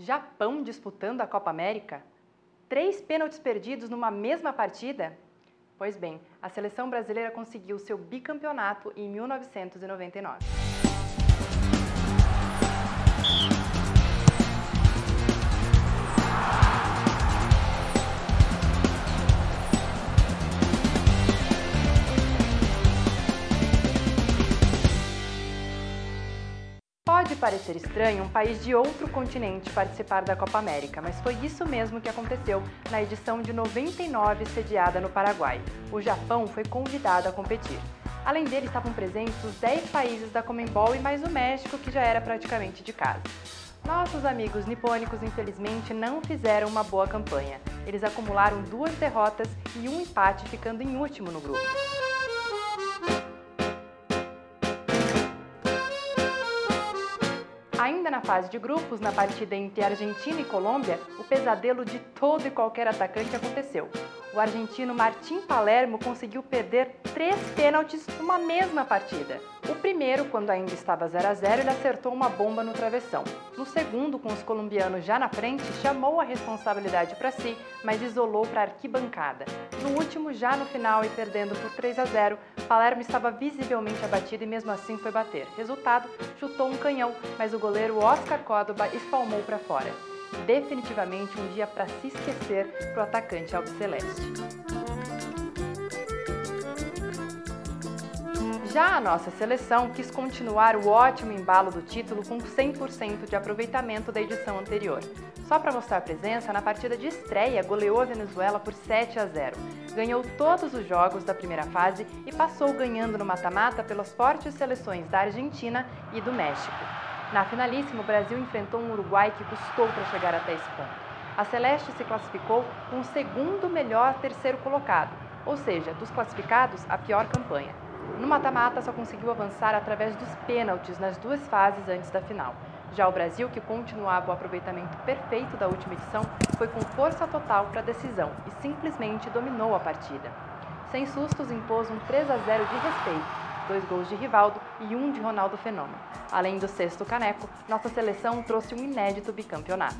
Japão disputando a Copa América? Três pênaltis perdidos numa mesma partida? Pois bem, a seleção brasileira conseguiu seu bicampeonato em 1999. Pode parecer estranho um país de outro continente participar da Copa América, mas foi isso mesmo que aconteceu na edição de 99 sediada no Paraguai. O Japão foi convidado a competir. Além dele, estavam presentes os 10 países da Comembol e mais o México, que já era praticamente de casa. Nossos amigos nipônicos, infelizmente, não fizeram uma boa campanha. Eles acumularam duas derrotas e um empate, ficando em último no grupo. Ainda na fase de grupos, na partida entre Argentina e Colômbia, o pesadelo de todo e qualquer atacante aconteceu. O argentino Martim Palermo conseguiu perder três pênaltis numa mesma partida. O primeiro, quando ainda estava 0 a 0, ele acertou uma bomba no travessão. No segundo, com os colombianos já na frente, chamou a responsabilidade para si, mas isolou para a arquibancada. No último, já no final e perdendo por 3 a 0, Palermo estava visivelmente abatido e mesmo assim foi bater. Resultado, chutou um canhão, mas o goleiro Oscar Córdoba espalmou para fora. Definitivamente um dia para se esquecer para o atacante albiceleste. Já a nossa seleção quis continuar o ótimo embalo do título com 100% de aproveitamento da edição anterior. Só para mostrar presença, na partida de estreia goleou a Venezuela por 7 a 0. Ganhou todos os jogos da primeira fase e passou ganhando no mata-mata pelas fortes seleções da Argentina e do México. Na finalíssima, o Brasil enfrentou um Uruguai que custou para chegar até esse ponto. A Celeste se classificou com o segundo melhor terceiro colocado, ou seja, dos classificados, a pior campanha. No mata-mata, só conseguiu avançar através dos pênaltis nas duas fases antes da final. Já o Brasil, que continuava o aproveitamento perfeito da última edição, foi com força total para a decisão e simplesmente dominou a partida. Sem sustos, impôs um 3 a 0 de respeito, dois gols de Rivaldo e um de Ronaldo Fenômeno. Além do sexto caneco, nossa seleção trouxe um inédito bicampeonato.